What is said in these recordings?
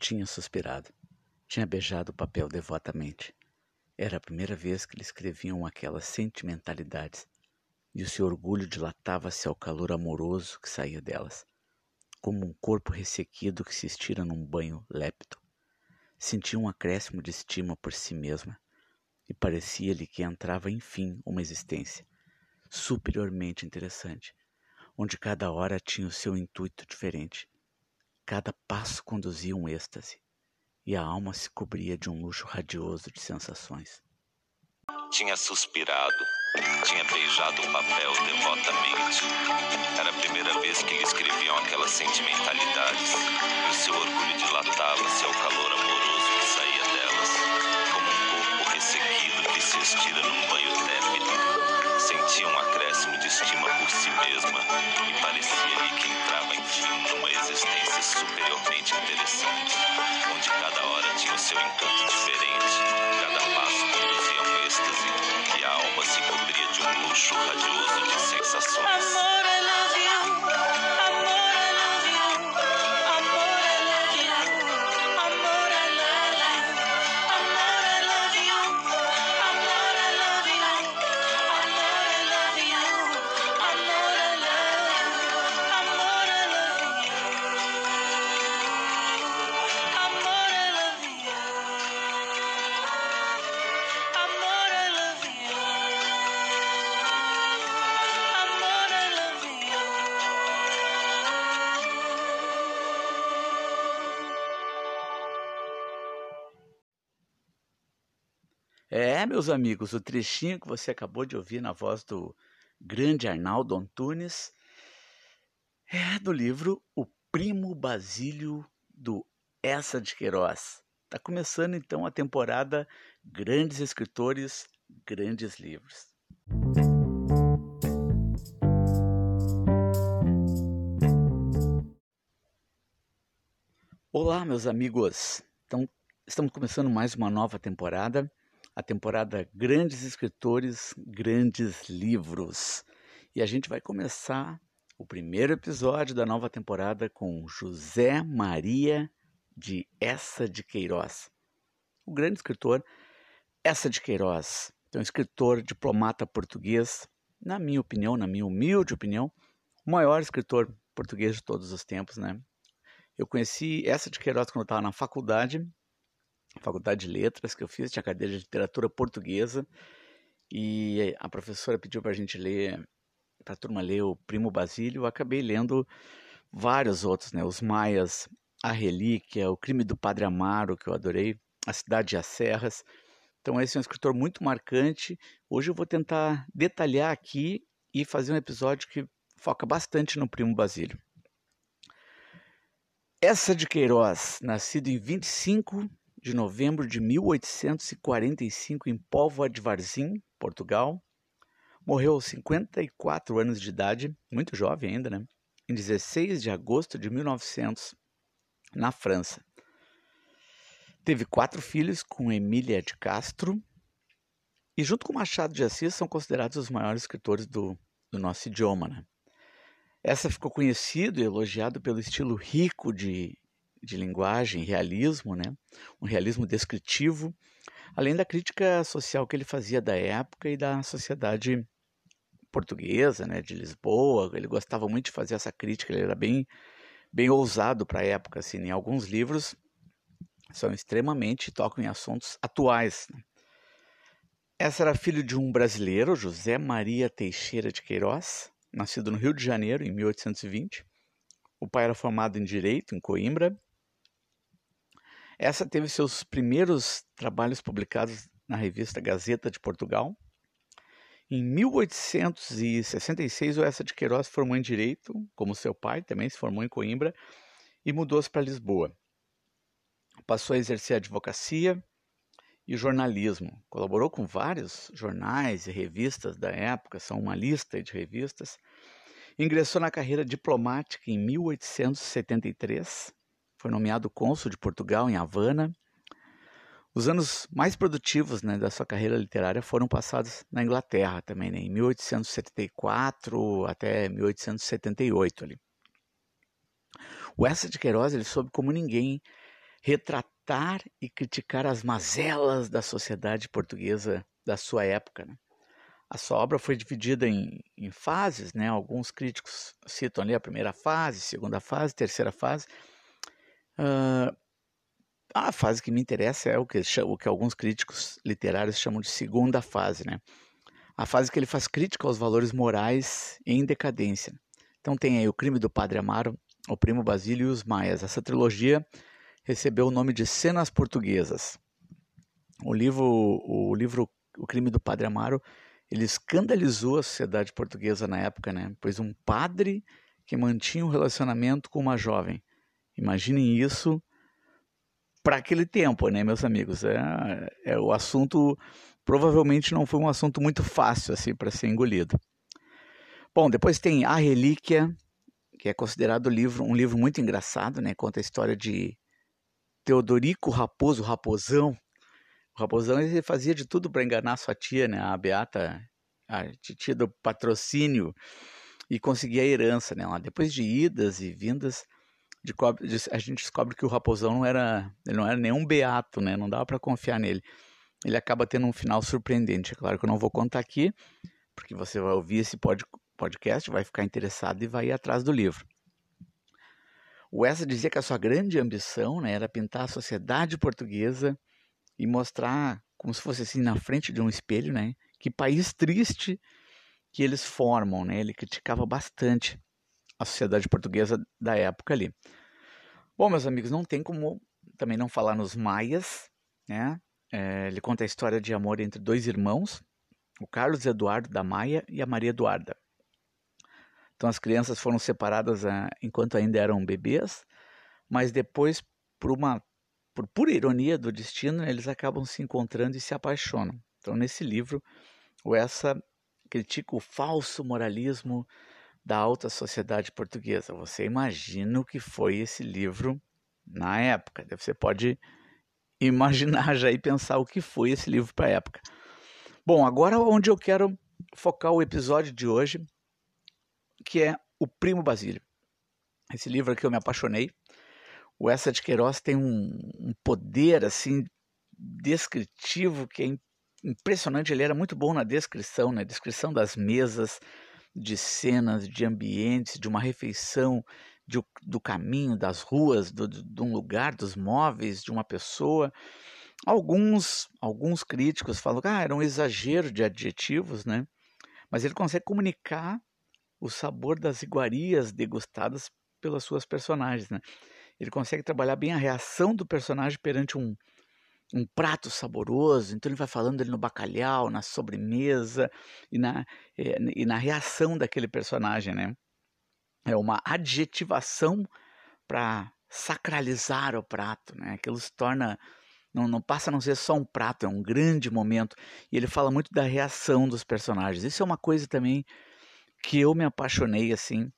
tinha suspirado. Tinha beijado o papel devotamente. Era a primeira vez que lhe escreviam aquelas sentimentalidades, e o seu orgulho dilatava-se ao calor amoroso que saía delas, como um corpo ressequido que se estira num banho lépido. Sentia um acréscimo de estima por si mesma, e parecia-lhe que entrava enfim uma existência superiormente interessante, onde cada hora tinha o seu intuito diferente. Cada passo conduzia um êxtase, e a alma se cobria de um luxo radioso de sensações. Tinha suspirado, tinha beijado o papel devotamente. Era a primeira vez que lhe escreviam aquelas sentimentalidades, e o seu orgulho dilatava-se ao calor amoroso que saía delas, como um corpo ressequido que se estira num banho tépido. Sentia um acréscimo de estima por si mesma, e parecia-lhe que entrava enfim numa existência superiormente interessante, onde cada hora tinha o seu encanto diferente, cada passo conduzia a um êxtase e a alma se cobria de um luxo radioso de sensações. É, meus amigos, o trechinho que você acabou de ouvir na voz do grande Arnaldo Antunes é do livro O Primo Basílio do Essa de Queiroz. Está começando então a temporada Grandes Escritores, Grandes Livros. Olá, meus amigos. Então, estamos começando mais uma nova temporada, a temporada Grandes Escritores, Grandes Livros. E a gente vai começar o primeiro episódio da nova temporada com José Maria de Essa de Queiroz. O grande escritor Essa de Queiroz, é um escritor diplomata português, na minha opinião, na minha humilde opinião, o maior escritor português de todos os tempos, né? Eu conheci essa de Queiroz quando eu estava na faculdade, faculdade de letras que eu fiz, tinha cadeira de literatura portuguesa, e a professora pediu para a gente ler, para a turma ler o Primo Basílio, eu acabei lendo vários outros, né? Os Maias, A Relíquia, O Crime do Padre Amaro, que eu adorei, A Cidade e as Serras. Então esse é um escritor muito marcante. Hoje eu vou tentar detalhar aqui e fazer um episódio que foca bastante no Primo Basílio. Essa de Queiroz, nascido em 25 de novembro de 1845 em Póvoa de Varzim, Portugal. Morreu aos 54 anos de idade, muito jovem ainda, né? Em 16 de agosto de 1900, na França. Teve quatro filhos com Emília de Castro e, junto com Machado de Assis, são considerados os maiores escritores do, do nosso idioma, né? Essa ficou conhecido e elogiado pelo estilo rico de, de linguagem, realismo, né? um realismo descritivo, além da crítica social que ele fazia da época e da sociedade portuguesa, né? de Lisboa. Ele gostava muito de fazer essa crítica, ele era bem, bem ousado para a época. Assim, em alguns livros são extremamente tocam em assuntos atuais. Né? Essa era filho de um brasileiro, José Maria Teixeira de Queiroz, nascido no Rio de Janeiro em 1820. O pai era formado em direito em Coimbra. Essa teve seus primeiros trabalhos publicados na revista Gazeta de Portugal. Em 1866, o Essa de Queiroz formou em direito, como seu pai também se formou em Coimbra e mudou-se para Lisboa. Passou a exercer advocacia e jornalismo. Colaborou com vários jornais e revistas da época, são uma lista de revistas. Ingressou na carreira diplomática em 1873. Foi nomeado cônsul de Portugal em Havana. Os anos mais produtivos né, da sua carreira literária foram passados na Inglaterra também, né, em 1874 até 1878. Ali. O Essa de Queiroz ele soube como ninguém retratar e criticar as mazelas da sociedade portuguesa da sua época. Né? A sua obra foi dividida em, em, fases, né? alguns críticos citam ali a primeira fase, segunda fase, terceira fase. Uh, a fase que me interessa é o que, o que alguns críticos literários chamam de segunda fase, né? a fase que ele faz crítica aos valores morais em decadência. Então tem aí o crime do Padre Amaro, o Primo Basílio e os Maias. Essa trilogia recebeu o nome de Cenas Portuguesas. O livro, o livro O Crime do Padre Amaro, ele escandalizou a sociedade portuguesa na época, né? Pois um padre que mantinha um relacionamento com uma jovem. Imaginem isso para aquele tempo, né, meus amigos? É, é o assunto provavelmente não foi um assunto muito fácil assim para ser engolido. Bom, depois tem A Relíquia, que é considerado livro, um livro muito engraçado, né? Conta a história de Teodorico Raposo, Raposão. O Raposão ele fazia de tudo para enganar sua tia, né? A Beata, a titia do patrocínio, e conseguia a herança, né? Depois de idas e vindas, de, a gente descobre que o Raposão não era, ele não era nenhum beato, né? Não dava para confiar nele. Ele acaba tendo um final surpreendente. É claro que eu não vou contar aqui, porque você vai ouvir esse pod, podcast, vai ficar interessado e vai ir atrás do livro. O Essa dizia que a sua grande ambição né, era pintar a sociedade portuguesa e mostrar, como se fosse assim, na frente de um espelho, né, que país triste que eles formam. Né? Ele criticava bastante a sociedade portuguesa da época ali. Bom, meus amigos, não tem como também não falar nos maias. Né? É, ele conta a história de amor entre dois irmãos, o Carlos Eduardo da Maia e a Maria Eduarda. Então as crianças foram separadas ah, enquanto ainda eram bebês, mas depois, por uma por pura ironia do destino, eles acabam se encontrando e se apaixonam. Então nesse livro, o Essa critica o falso moralismo da alta sociedade portuguesa. Você imagina o que foi esse livro na época. Você pode imaginar já e pensar o que foi esse livro para a época. Bom, agora onde eu quero focar o episódio de hoje que é O Primo Basílio. Esse livro aqui eu me apaixonei. O Essa de Queiroz tem um, um poder assim descritivo que é impressionante. Ele era muito bom na descrição, na né? descrição das mesas, de cenas, de ambientes, de uma refeição, de, do caminho, das ruas, do, de um lugar, dos móveis, de uma pessoa. Alguns, alguns críticos falam que ah, era um exagero de adjetivos, né? Mas ele consegue comunicar o sabor das iguarias degustadas pelas suas personagens. Né? Ele consegue trabalhar bem a reação do personagem perante um, um prato saboroso, então ele vai falando ali no bacalhau, na sobremesa e na, é, e na reação daquele personagem. Né? É uma adjetivação para sacralizar o prato, né? aquilo se torna. Não, não passa a não ser só um prato, é um grande momento. E ele fala muito da reação dos personagens. Isso é uma coisa também que eu me apaixonei assim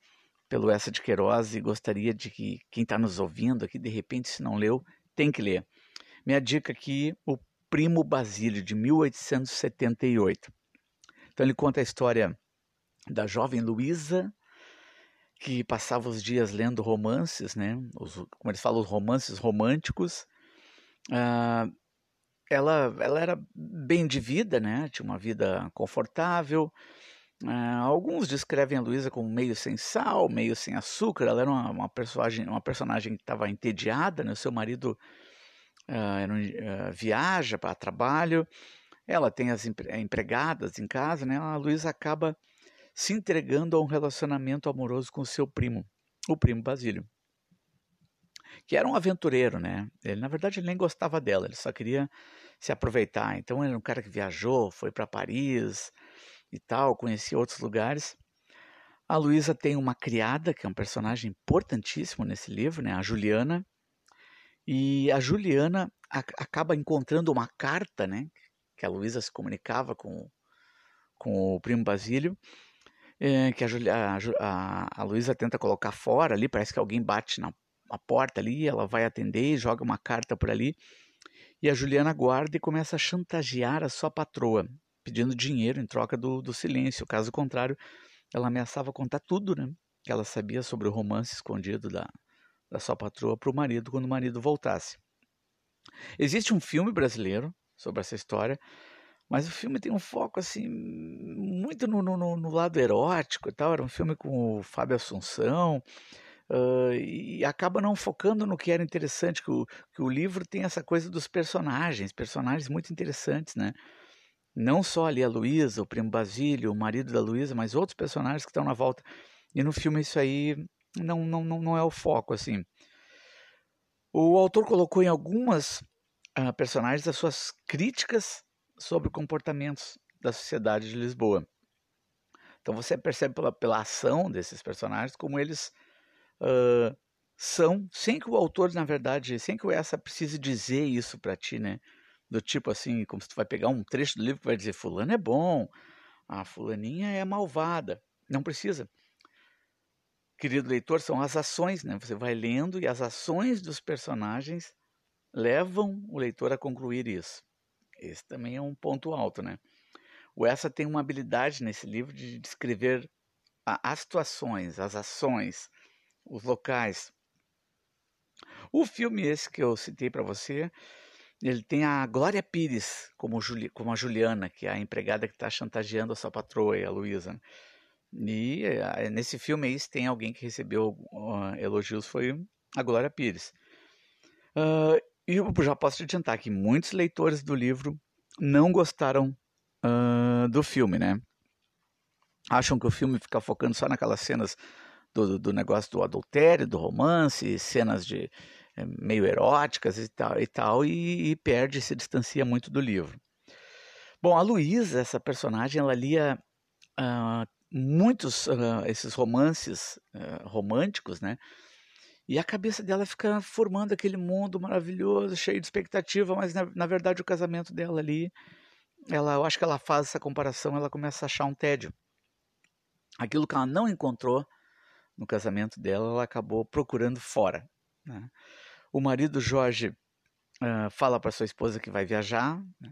pelo Essa de Queiroz e gostaria de que quem está nos ouvindo aqui, de repente, se não leu, tem que ler. Minha dica aqui, O Primo Basílio, de 1878. Então ele conta a história da jovem Luísa, que passava os dias lendo romances, né? Os, como eles falam, os romances românticos. Ah, ela, ela era bem de vida, né? Tinha uma vida confortável, Uh, alguns descrevem a Luísa como meio sem sal, meio sem açúcar. Ela era uma, uma personagem, uma personagem que estava entediada, né? O seu marido uh, viaja para trabalho, ela tem as empregadas em casa, né? A Luísa acaba se entregando a um relacionamento amoroso com seu primo, o primo Basílio, que era um aventureiro, né? Ele na verdade ele nem gostava dela, ele só queria se aproveitar. Então ele era um cara que viajou, foi para Paris e tal, conheci outros lugares. A Luísa tem uma criada, que é um personagem importantíssimo nesse livro, né, a Juliana. E a Juliana a, acaba encontrando uma carta, né, que a Luísa se comunicava com, com o primo Basílio, é, que a, a, a, Luísa tenta colocar fora ali, parece que alguém bate na, porta ali, ela vai atender e joga uma carta por ali. E a Juliana guarda e começa a chantagear a sua patroa, pedindo dinheiro em troca do, do silêncio. Caso contrário, ela ameaçava contar tudo, né? Que ela sabia sobre o romance escondido da, da sua patroa para o marido quando o marido voltasse. Existe um filme brasileiro sobre essa história, mas o filme tem um foco assim muito no, no, no lado erótico e tal. Era um filme com o Fábio Assunção. Uh, e acaba não focando no que era interessante, que o, que o livro tem essa coisa dos personagens, personagens muito interessantes, né? Não só ali a Luísa, o primo Basílio, o marido da Luísa, mas outros personagens que estão na volta. E no filme isso aí não, não, não, é o foco, assim. O autor colocou em algumas uh, personagens as suas críticas sobre comportamentos da sociedade de Lisboa. Então você percebe pela, pela ação desses personagens como eles uh, são, sem que o autor, na verdade, sem que o essa precise dizer isso para ti, né? Do tipo assim, como se tu vai pegar um trecho do livro que vai dizer fulano é bom, a fulaninha é malvada. Não precisa. Querido leitor, são as ações, né? Você vai lendo e as ações dos personagens levam o leitor a concluir isso. Esse também é um ponto alto, né? O Essa tem uma habilidade nesse livro de descrever as situações, as ações, os locais. O filme esse que eu citei para você, ele tem a Glória Pires como, Juli, como a Juliana, que é a empregada que está chantageando a sua patroa, a Luísa. E eh, nesse filme aí, se tem alguém que recebeu uh, elogios, foi a Glória Pires. Uh, e eu já posso te adiantar que muitos leitores do livro não gostaram uh, do filme, né? Acham que o filme fica focando só naquelas cenas do, do negócio do adultério, do romance, cenas de é, meio eróticas e tal, e, tal e, e, perde, se distancia muito do livro. Bom, a Luísa, essa personagem, ela lia uh, muitos uh, esses romances uh, românticos, né? E a cabeça dela fica formando aquele mundo maravilhoso, cheio de expectativa, mas na, na verdade o casamento dela ali, ela, eu acho que ela faz essa comparação, ela começa a achar um tédio. Aquilo que ela não encontrou no casamento dela, ela acabou procurando fora. Né? O marido Jorge uh, fala para sua esposa que vai viajar, né?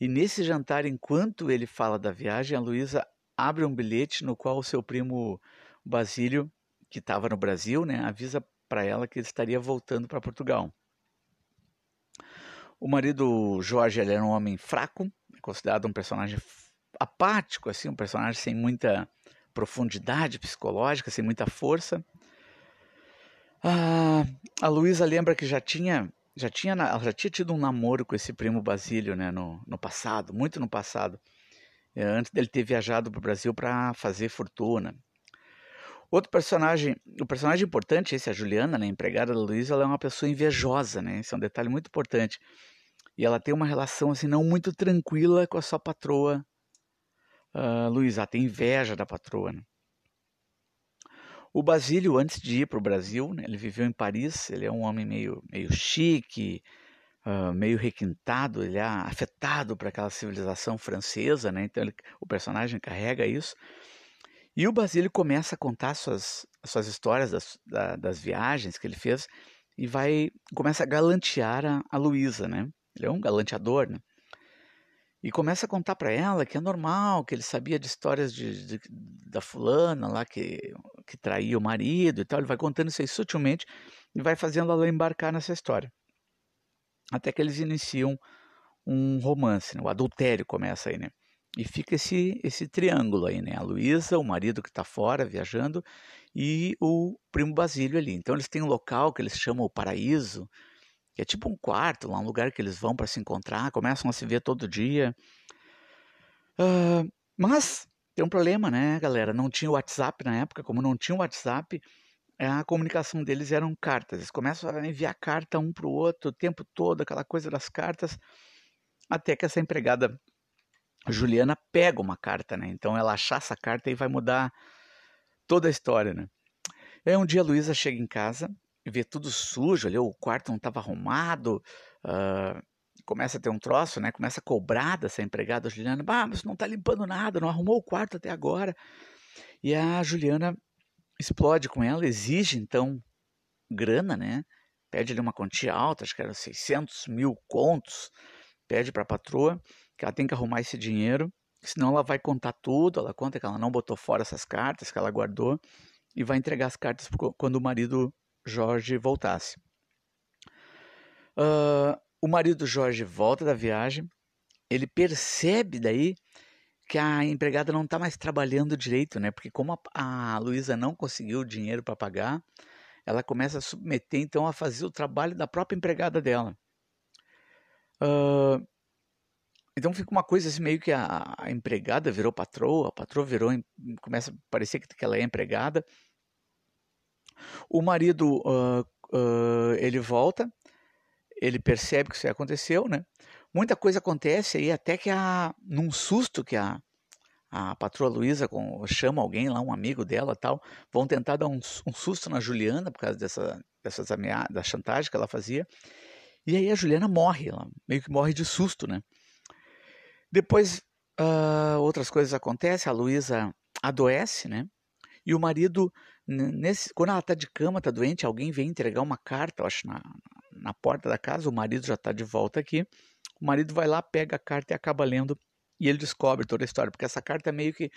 e nesse jantar, enquanto ele fala da viagem, a Luísa abre um bilhete no qual o seu primo Basílio, que estava no Brasil, né, avisa para ela que ele estaria voltando para Portugal. O marido Jorge ele era um homem fraco, considerado um personagem apático, assim, um personagem sem muita profundidade psicológica, sem muita força. Ah, a Luísa lembra que já tinha, já tinha, já tinha tido um namoro com esse primo Basílio, né, no, no passado, muito no passado, antes dele ter viajado para o Brasil para fazer fortuna. Outro personagem, o personagem importante, esse a Juliana, né, empregada da Luísa, ela é uma pessoa invejosa, né? Esse é um detalhe muito importante. E ela tem uma relação assim não muito tranquila com a sua patroa uh, Luiz, ah, tem inveja da patroa. Né? O Basílio, antes de ir para o Brasil, né, ele viveu em Paris, ele é um homem meio, meio chique, uh, meio requintado, ele é afetado por aquela civilização francesa, né? então ele, o personagem carrega isso. E o Basílio começa a contar suas, suas histórias das, da, das viagens que ele fez e vai começa a galantear a, a Luísa, né? Ele é um galanteador, né? E começa a contar para ela que é normal, que ele sabia de histórias de, de, da fulana lá que, que traía o marido e tal. Ele vai contando isso aí sutilmente e vai fazendo ela embarcar nessa história. Até que eles iniciam um romance, né? o adultério começa aí, né? E fica esse, esse triângulo aí, né? A Luísa, o marido que está fora viajando e o primo Basílio ali. Então eles têm um local que eles chamam o paraíso, que é tipo um quarto, lá um lugar que eles vão para se encontrar, começam a se ver todo dia. Uh, mas tem um problema, né, galera? Não tinha WhatsApp na época, como não tinha WhatsApp, a comunicação deles eram cartas. Eles começam a enviar carta um para o outro o tempo todo, aquela coisa das cartas, até que essa empregada Juliana pega uma carta, né? Então ela achar essa carta e vai mudar toda a história, né? aí um dia a Luísa chega em casa vê tudo sujo ali, o quarto não estava arrumado, uh, começa a ter um troço, né? Começa a cobrar dessa empregada Juliana, bah, mas não está limpando nada, não arrumou o quarto até agora. E a Juliana explode com ela, exige então grana, né? Pede ali uma quantia alta, acho que era 600 mil contos, pede para a patroa que ela tem que arrumar esse dinheiro, senão ela vai contar tudo, ela conta que ela não botou fora essas cartas, que ela guardou, e vai entregar as cartas quando o marido Jorge voltasse. Uh, O marido Jorge volta da viagem, ele percebe daí que a empregada não está mais trabalhando direito, né? Porque como a, a Luísa não conseguiu o dinheiro para pagar, ela começa a submeter então a fazer o trabalho da própria empregada dela. Uh, então fica uma coisa assim, meio que a, a, empregada virou patroa, a patroa virou, começa a parecer que, ela é empregada. O marido, uh, uh, ele volta, ele percebe que isso aconteceu, né? Muita coisa acontece aí, até que a, num susto que a, a patroa Luísa chama alguém lá, um amigo dela tal, vão tentar dar um, um susto na Juliana por causa dessa, dessas ameaças, da chantagem que ela fazia. E aí a Juliana morre, ela meio que morre de susto, né? Depois uh, outras coisas acontecem, a Luísa adoece, né? E o marido, nesse, quando ela está de cama, está doente, alguém vem entregar uma carta, eu acho, na, na porta da casa, o marido já está de volta aqui. O marido vai lá, pega a carta e acaba lendo e ele descobre toda a história, porque essa carta meio que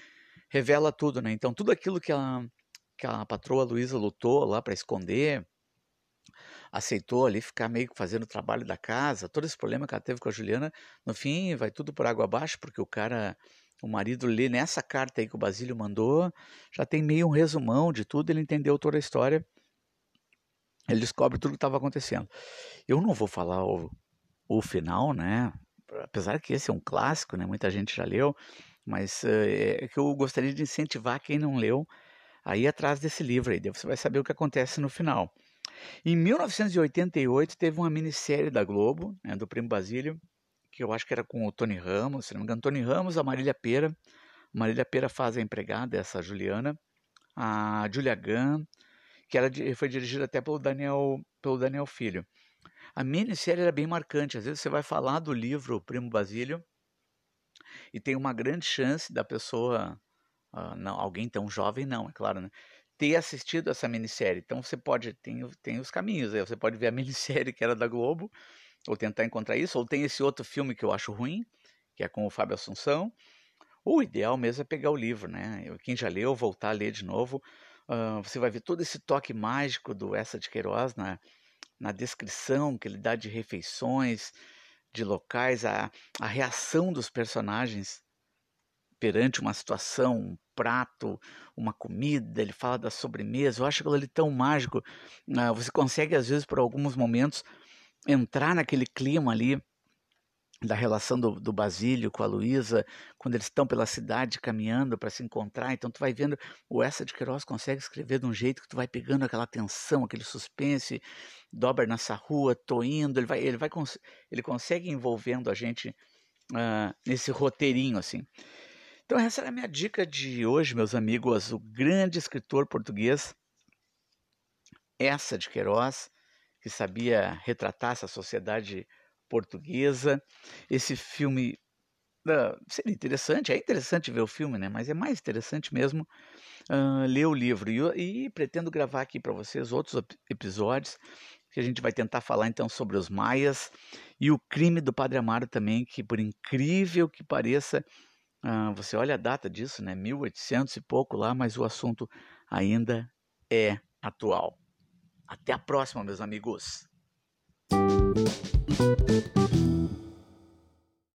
revela tudo, né? Então, tudo aquilo que a, que a patroa Luísa lutou lá para esconder, aceitou ali ficar meio que fazendo o trabalho da casa, todo esse problema que ela teve com a Juliana, no fim vai tudo por água abaixo, porque o cara, o marido lê nessa carta aí que o Basílio mandou, já tem meio um resumão de tudo, ele entendeu toda a história, ele descobre tudo que estava acontecendo. Eu não vou falar o, o final, né? apesar que esse é um clássico, né? Muita gente já leu, mas eh, é que eu gostaria de incentivar quem não leu a ir atrás desse livro aí, você vai saber o que acontece no final. Em 1988 teve uma minissérie da Globo, né, do Primo Basílio, que eu acho que era com o Tony Ramos, se não me engano, Tony Ramos, a Marília Pera. Marília Pera faz a empregada, essa Juliana, a Julia Gunn, que era, foi dirigida até pelo Daniel, pelo Daniel Filho. A minissérie era bem marcante. Às vezes você vai falar do livro Primo Basílio e tem uma grande chance da pessoa, uh, não, alguém tão jovem não, é claro, né? ter assistido essa minissérie. Então você pode, tem, tem os caminhos aí, você pode ver a minissérie que era da Globo, ou tentar encontrar isso, ou tem esse outro filme que eu acho ruim, que é com o Fábio Assunção, o ideal mesmo é pegar o livro, né? Quem já leu, voltar a ler de novo, uh, você vai ver todo esse toque mágico do Essa de Queiroz na, na descrição que ele dá de refeições, de locais, a, a reação dos personagens perante uma situação, um prato, uma comida, ele fala da sobremesa. Eu acho aquilo ali tão mágico. Uh, você consegue, às vezes, por alguns momentos, entrar naquele clima ali da relação do, do Basílio com a Luísa, quando eles estão pela cidade caminhando para se encontrar. Então tu vai vendo, o Essa de Queiroz consegue escrever de um jeito que tu vai pegando aquela tensão, aquele suspense, dobra nessa rua, tô indo, ele vai, ele vai, ele consegue envolvendo a gente uh, nesse roteirinho assim. Então essa é a minha dica de hoje, meus amigos, o grande escritor português Essa de Queiroz, que sabia retratar essa sociedade portuguesa. Esse filme uh, seria interessante, é interessante ver o filme, né? Mas é mais interessante mesmo uh, ler o livro. E, e pretendo gravar aqui para vocês outros episódios que a gente vai tentar falar então sobre os maias e o crime do Padre Amaro também, que por incrível que pareça, uh, você olha a data disso, né? 1800 e pouco lá, mas o assunto ainda é atual. Até a próxima, meus amigos. Thank you.